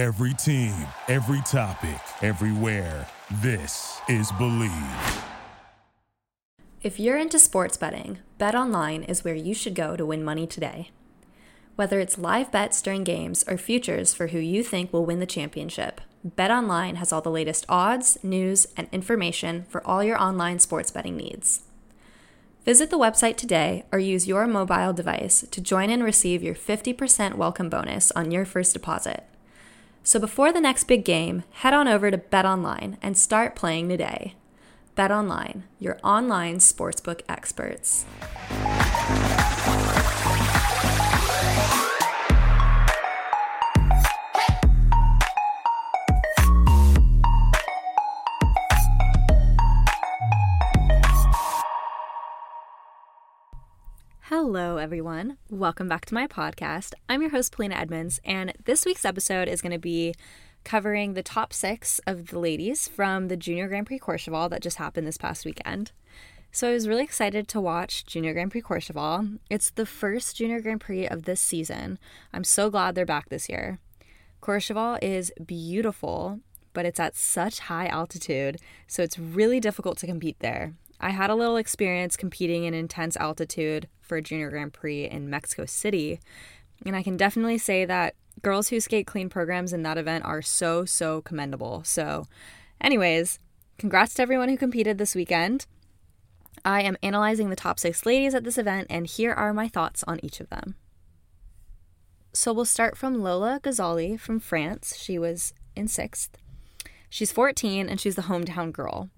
Every team, every topic, everywhere. This is Bleav. If you're into sports betting, BetOnline is where you should go to win money today. Whether it's live bets during games or futures for who you think will win the championship, BetOnline has all the latest odds, news, and information for all your online sports betting needs. Visit the website today or use your mobile device to join and receive your 50% welcome bonus on your first deposit. So before the next big game, head on over to BetOnline and start playing today. BetOnline, your online sportsbook experts. Hello, everyone. Welcome back to my podcast. I'm your host, Polina Edmunds, and this week's episode is going to be covering the top six of the ladies from the Junior Grand Prix Courchevel that just happened this past weekend. So I was really excited to watch Junior Grand Prix Courchevel. It's the first Junior Grand Prix of this season. I'm so glad they're back this year. Courchevel is beautiful, but it's at such high altitude, so it's really difficult to compete there. I had a little experience competing in intense altitude for a Junior Grand Prix in Mexico City, and I can definitely say that girls who skate clean programs in that event are so, so commendable. So, anyways, congrats to everyone who competed this weekend. I am analyzing the top six ladies at this event, and here are my thoughts on each of them. So, we'll start from Lola Ghozali from France. She was in sixth. She's 14 and she's the hometown girl.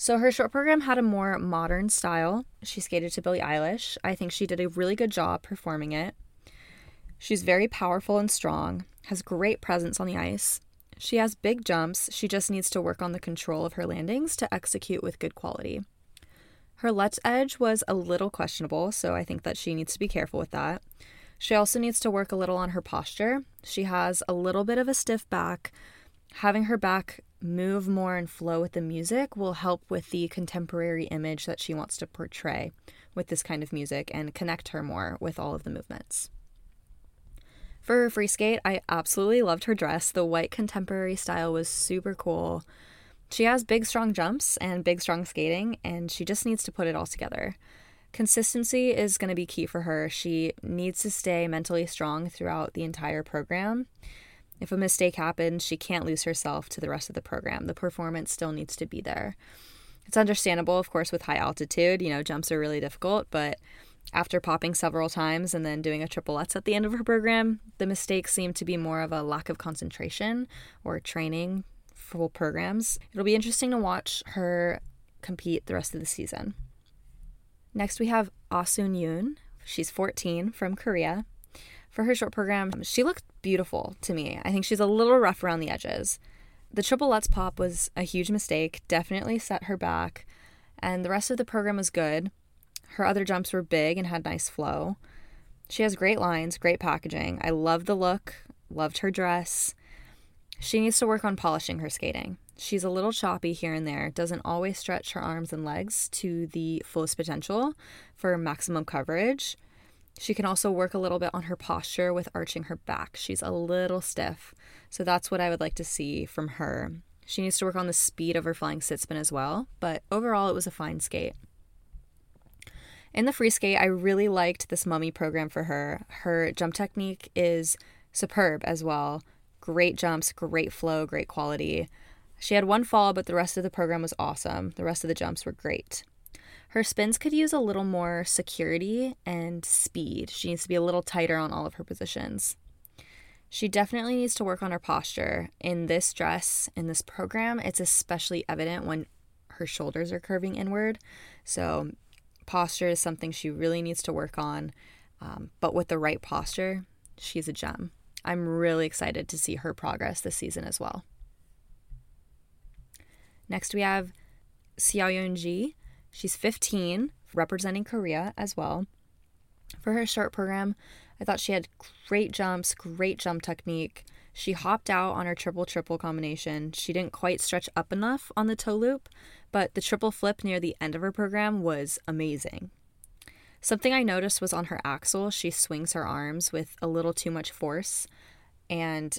So her short program had a more modern style. She skated to Billie Eilish. I think she did a really good job performing it. She's very powerful and strong, has great presence on the ice. She has big jumps. She just needs to work on the control of her landings to execute with good quality. Her Lutz edge was a little questionable, so I think that she needs to be careful with that. She also needs to work a little on her posture. She has a little bit of a stiff back. Having her back move more and flow with the music will help with the contemporary image that she wants to portray with this kind of music and connect her more with all of the movements. For her free skate, I absolutely loved her dress. The white contemporary style was super cool. She has big, strong jumps and big, strong skating, and she just needs to put it all together. Consistency is going to be key for her. She needs to stay mentally strong throughout the entire program. If a mistake happens, she can't lose herself to the rest of the program. The performance still needs to be there. It's understandable, of course, with high altitude. You know, jumps are really difficult, but after popping several times and then doing a triple at the end of her program, the mistakes seem to be more of a lack of concentration or training for programs. It'll be interesting to watch her compete the rest of the season. Next, we have ah Ahsun Yun. She's 14 from Korea for her short program, she looked beautiful to me. I think she's a little rough around the edges. The triple Lutz pop was a huge mistake, definitely set her back, and the rest of the program was good. Her other jumps were big and had nice flow. She has great lines, great packaging. I loved the look, loved her dress. She needs to work on polishing her skating. She's a little choppy here and there, doesn't always stretch her arms and legs to the fullest potential for maximum coverage. She can also work a little bit on her posture with arching her back. She's a little stiff. So that's what I would like to see from her. She needs to work on the speed of her flying sit spin as well, but overall it was a fine skate. In the free skate, I really liked this mummy program for her. Her jump technique is superb as well. Great jumps, great flow, great quality. She had one fall, but the rest of the program was awesome. The rest of the jumps were great. Her spins could use a little more security and speed. She needs to be a little tighter on all of her positions. She definitely needs to work on her posture. In this dress, in this program, it's especially evident when her shoulders are curving inward. So, posture is something she really needs to work on. Um, but with the right posture, she's a gem. I'm really excited to see her progress this season as well. Next, we have Xiaoyun Ji. She's 15, representing Korea as well. For her short program, I thought she had great jumps, great jump technique. She hopped out on her triple triple combination. She didn't quite stretch up enough on the toe loop, but the triple flip near the end of her program was amazing. Something I noticed was on her axel, she swings her arms with a little too much force, and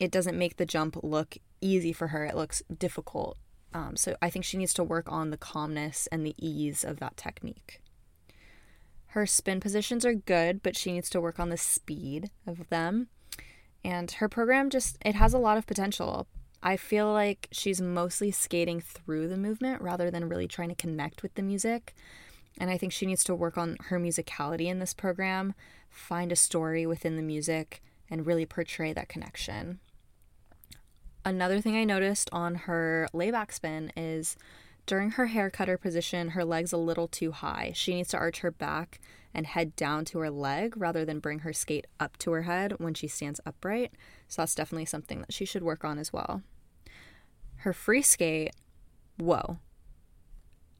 it doesn't make the jump look easy for her. It looks difficult. Um, so I think she needs to work on the calmness and the ease of that technique. Her spin positions are good, but she needs to work on the speed of them. And her program just, it has a lot of potential. I feel like she's mostly skating through the movement rather than really trying to connect with the music. And I think she needs to work on her musicality in this program, find a story within the music, and really portray that connection. Another thing I noticed on her layback spin is during her hair cutter position, her leg's a little too high. She needs to arch her back and head down to her leg rather than bring her skate up to her head when she stands upright. So that's definitely something that she should work on as well. Her free skate, whoa.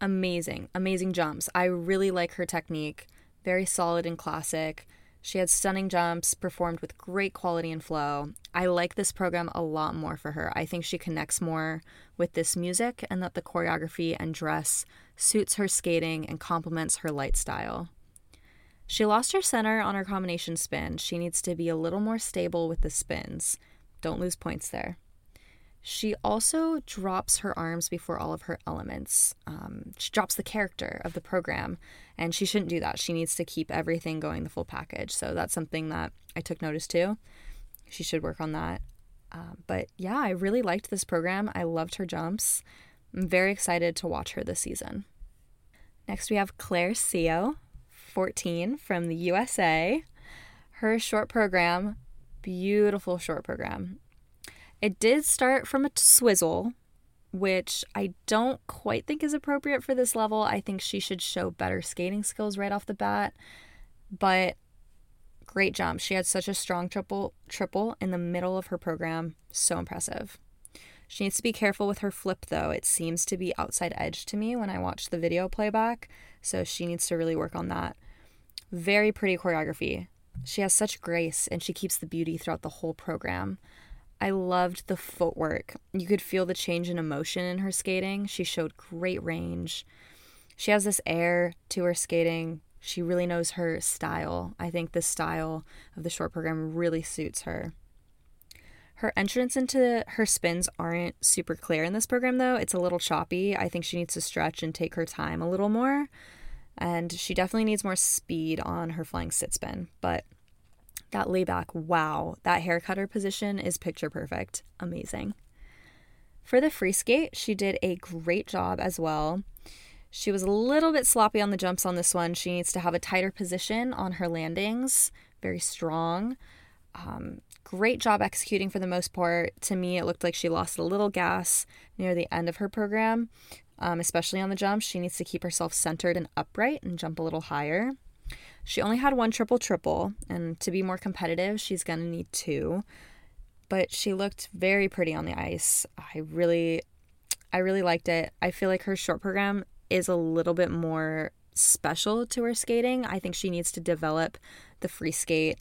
Amazing, amazing jumps. I really like her technique. Very solid and classic. She had stunning jumps, performed with great quality and flow. I like this program a lot more for her. I think she connects more with this music and that the choreography and dress suits her skating and complements her light style. She lost her center on her combination spin. She needs to be a little more stable with the spins. Don't lose points there. She also drops her arms before all of her elements. Um, she drops the character of the program, and she shouldn't do that. She needs to keep everything going the full package. So that's something that I took notice to. She should work on that. Um, but yeah, I really liked this program. I loved her jumps. I'm very excited to watch her this season. Next, we have Claire Seo, 14, from the USA. Her short program, beautiful short program. It did start from a swizzle, which I don't quite think is appropriate for this level. I think she should show better skating skills right off the bat. But great jump. She had such a strong triple triple in the middle of her program. So impressive. She needs to be careful with her flip though. It seems to be outside edge to me when I watch the video playback, so she needs to really work on that. Very pretty choreography. She has such grace and she keeps the beauty throughout the whole program. I loved the footwork. You could feel the change in emotion in her skating. She showed great range. She has this air to her skating. She really knows her style. I think the style of the short program really suits her. Her entrance into her spins aren't super clear in this program, though. It's a little choppy. I think she needs to stretch and take her time a little more. And she definitely needs more speed on her flying sit spin. But that layback, wow, that hair cutter position is picture perfect. Amazing. For the free skate, she did a great job as well. She was a little bit sloppy on the jumps on this one. She needs to have a tighter position on her landings, very strong. Um, great job executing for the most part. To me, it looked like she lost a little gas near the end of her program, um, especially on the jumps. She needs to keep herself centered and upright and jump a little higher. She only had one triple triple, and to be more competitive, she's going to need two. But she looked very pretty on the ice. I really I really liked it. I feel like her short program is a little bit more special to her skating. I think she needs to develop the free skate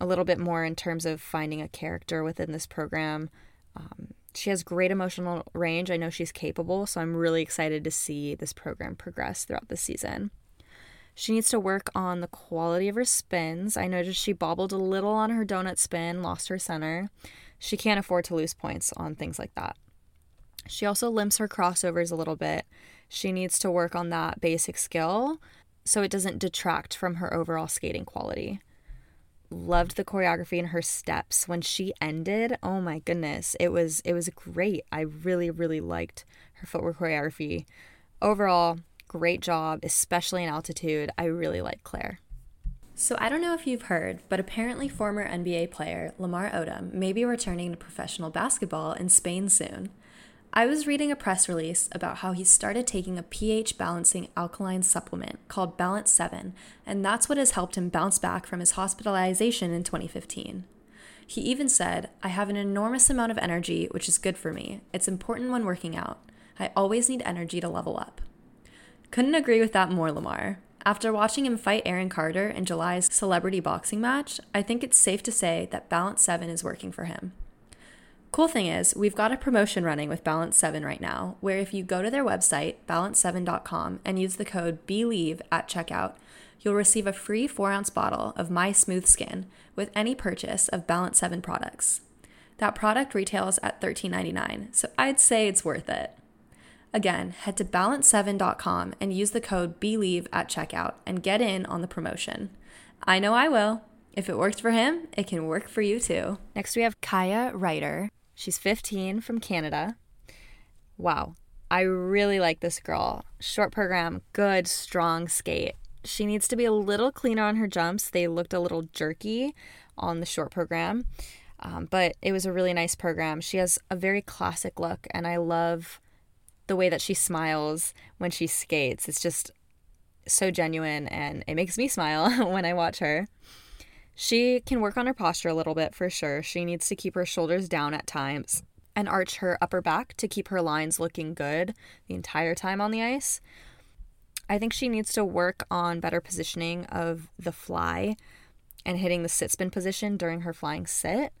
a little bit more in terms of finding a character within this program. Um, she has great emotional range. I know she's capable, so I'm really excited to see this program progress throughout the season. She needs to work on the quality of her spins. I noticed she bobbled a little on her donut spin, lost her center. She can't afford to lose points on things like that. She also limps her crossovers a little bit. She needs to work on that basic skill so it doesn't detract from her overall skating quality. Loved the choreography and her steps when she ended. Oh my goodness, it was it was great. I really really liked her footwork choreography. Overall, Great job, especially in altitude. I really like Claire. So, I don't know if you've heard, but apparently, former NBA player Lamar Odom may be returning to professional basketball in Spain soon. I was reading a press release about how he started taking a pH balancing alkaline supplement called Balance 7, and that's what has helped him bounce back from his hospitalization in 2015. He even said, I have an enormous amount of energy, which is good for me. It's important when working out. I always need energy to level up. Couldn't agree with that more, Lamar. After watching him fight Aaron Carter in July's celebrity boxing match, I think it's safe to say that Balance 7 is working for him. Cool thing is, we've got a promotion running with Balance 7 right now, where if you go to their website, balance7.com, and use the code BELIEVE at checkout, you'll receive a free 4 ounce bottle of My Smooth Skin with any purchase of Balance 7 products. That product retails at $13.99, so I'd say it's worth it. Again, head to balance7.com and use the code BELIEVE at checkout and get in on the promotion. I know I will. If it worked for him, it can work for you too. Next, we have Kaiya Ruiter. She's 15 from Canada. Wow, I really like this girl. Short program, good, strong skate. She needs to be a little cleaner on her jumps. They looked a little jerky on the short program, um, but it was a really nice program. She has a very classic look, and I love the way that she smiles when she skates. It's just so genuine, and it makes me smile when I watch her. She can work on her posture a little bit for sure. She needs to keep her shoulders down at times and arch her upper back to keep her lines looking good the entire time on the ice. I think she needs to work on better positioning of the fly and hitting the sit spin position during her flying sit.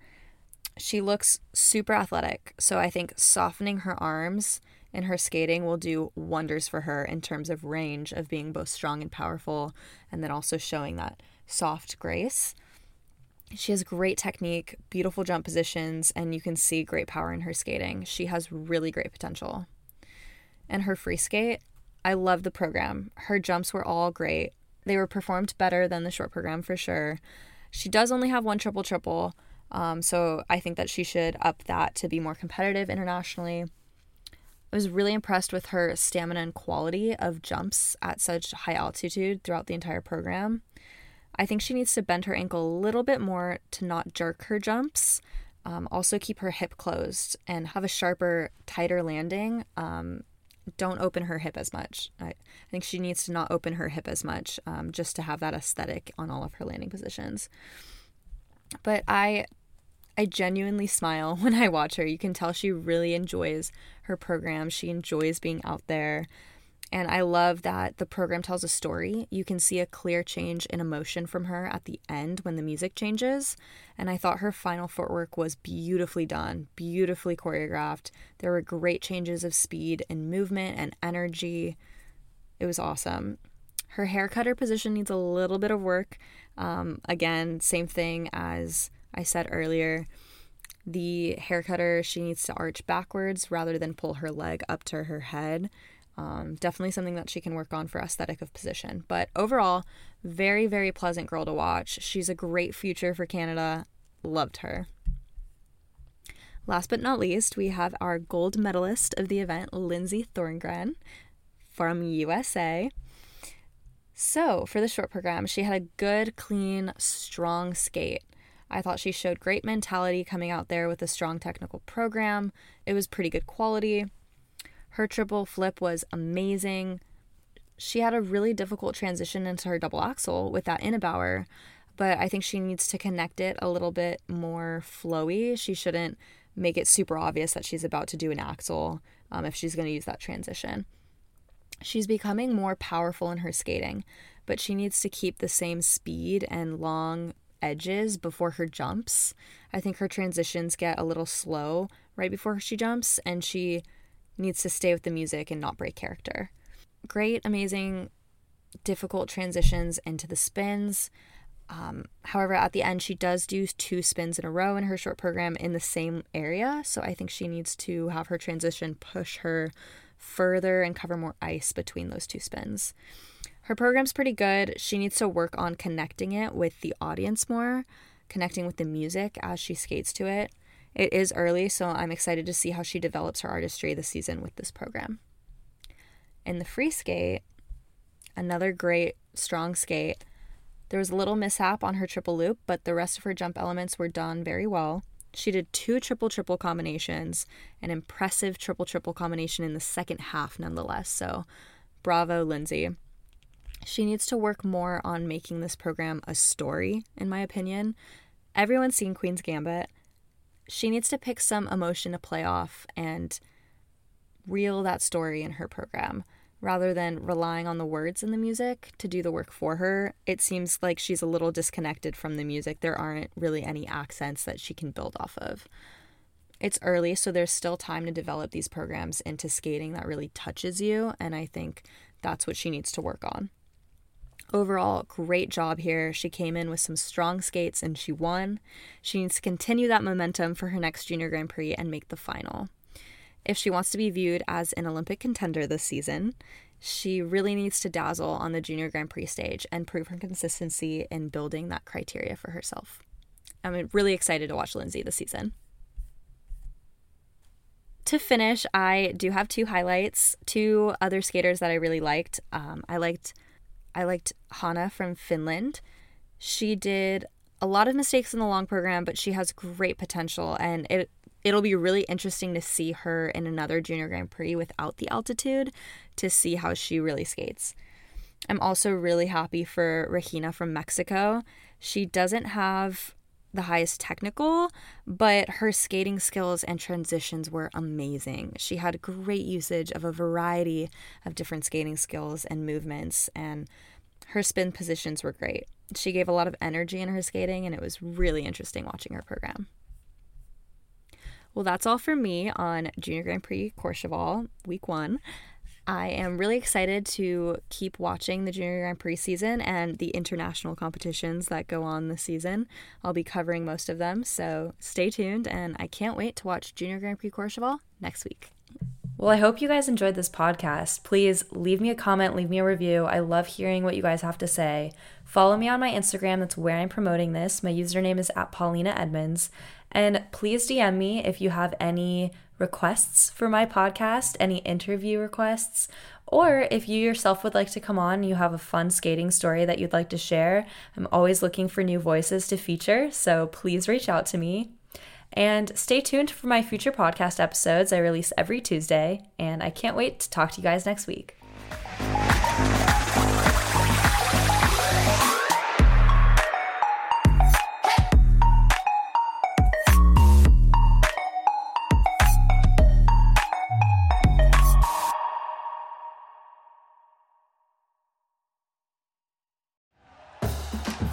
She looks super athletic, so I think softening her arms in her skating will do wonders for her in terms of range of being both strong and powerful and then also showing that soft grace. She has great technique, beautiful jump positions, and you can see great power in her skating. She has really great potential. And her free skate, I love the program. Her jumps were all great. They were performed better than the short program for sure. She does only have one triple triple, um, so I think that she should up that to be more competitive internationally. I was really impressed with her stamina and quality of jumps at such high altitude throughout the entire program. I think she needs to bend her ankle a little bit more to not jerk her jumps. Um, also, keep her hip closed and have a sharper, tighter landing. Um, don't open her hip as much. I, I, think she needs to not open her hip as much um, just to have that aesthetic on all of her landing positions. But I, I genuinely smile when I watch her. You can tell she really enjoys her program. She enjoys being out there. And I love that the program tells a story. You can see a clear change in emotion from her at the end when the music changes. And I thought her final footwork was beautifully done, beautifully choreographed. There were great changes of speed and movement and energy. It was awesome. Her hair cutter position needs a little bit of work. Um, again, same thing as I said earlier. The hair cutter, she needs to arch backwards rather than pull her leg up to her head. Um, definitely something that she can work on for aesthetic of position. But overall, very, very pleasant girl to watch. She's a great future for Canada. Loved her. Last but not least, we have our gold medalist of the event, Lindsay Thorngren from USA. So, for the short program, she had a good, clean, strong skate. I thought she showed great mentality coming out there with a strong technical program. It was pretty good quality. Her triple flip was amazing. She had a really difficult transition into her double axel with that Ina Bauer, but I think she needs to connect it a little bit more flowy. She shouldn't make it super obvious that she's about to do an axel um, if she's going to use that transition. She's becoming more powerful in her skating, but she needs to keep the same speed and long edges before her jumps. I think her transitions get a little slow right before she jumps, and she needs to stay with the music and not break character. Great, amazing, difficult transitions into the spins. Um, however, at the end, she does do two spins in a row in her short program in the same area. So I think she needs to have her transition push her further and cover more ice between those two spins. Her program's pretty good. She needs to work on connecting it with the audience more, connecting with the music as she skates to it. It is early, so I'm excited to see how she develops her artistry this season with this program. In the free skate, another great strong skate. There was a little mishap on her triple loop, but the rest of her jump elements were done very well. She did two triple triple combinations, an impressive triple triple combination in the second half, nonetheless. So, bravo, Lindsay. She needs to work more on making this program a story, in my opinion. Everyone's seen Queen's Gambit she needs to pick some emotion to play off and reel that story in her program rather than relying on the words in the music to do the work for her. It seems like she's a little disconnected from the music. There aren't really any accents that she can build off of. It's early, so there's still time to develop these programs into skating that really touches you, and I think that's what she needs to work on. Overall, great job here. She came in with some strong skates and she won. She needs to continue that momentum for her next Junior Grand Prix and make the final. If she wants to be viewed as an Olympic contender this season, she really needs to dazzle on the Junior Grand Prix stage and prove her consistency in building that criteria for herself. I'm really excited to watch Lindsay this season. To finish, I do have two highlights. Two other skaters that I really liked. Um, I liked, I liked Hana from Finland. She did a lot of mistakes in the long program, but she has great potential, and it it'll be really interesting to see her in another Junior Grand Prix without the altitude to see how she really skates. I'm also really happy for Regina from Mexico. She doesn't have the highest technical, but her skating skills and transitions were amazing. She had great usage of a variety of different skating skills and movements, and her spin positions were great. She gave a lot of energy in her skating, and it was really interesting watching her program. Well, that's all for me on Junior Grand Prix Courchevel week one. I am really excited to keep watching the Junior Grand Prix season and the international competitions that go on this season. I'll be covering most of them, so stay tuned, and I can't wait to watch Junior Grand Prix Courchevel next week. Well, I hope you guys enjoyed this podcast. Please leave me a comment, leave me a review. I love hearing what you guys have to say. Follow me on my Instagram, that's where I'm promoting this. My username is at Polina Edmunds. And please DM me if you have any requests for my podcast, any interview requests, or if you yourself would like to come on, you have a fun skating story that you'd like to share. I'm always looking for new voices to feature, so please reach out to me. And stay tuned for my future podcast episodes. I release every Tuesday, and I can't wait to talk to you guys next week.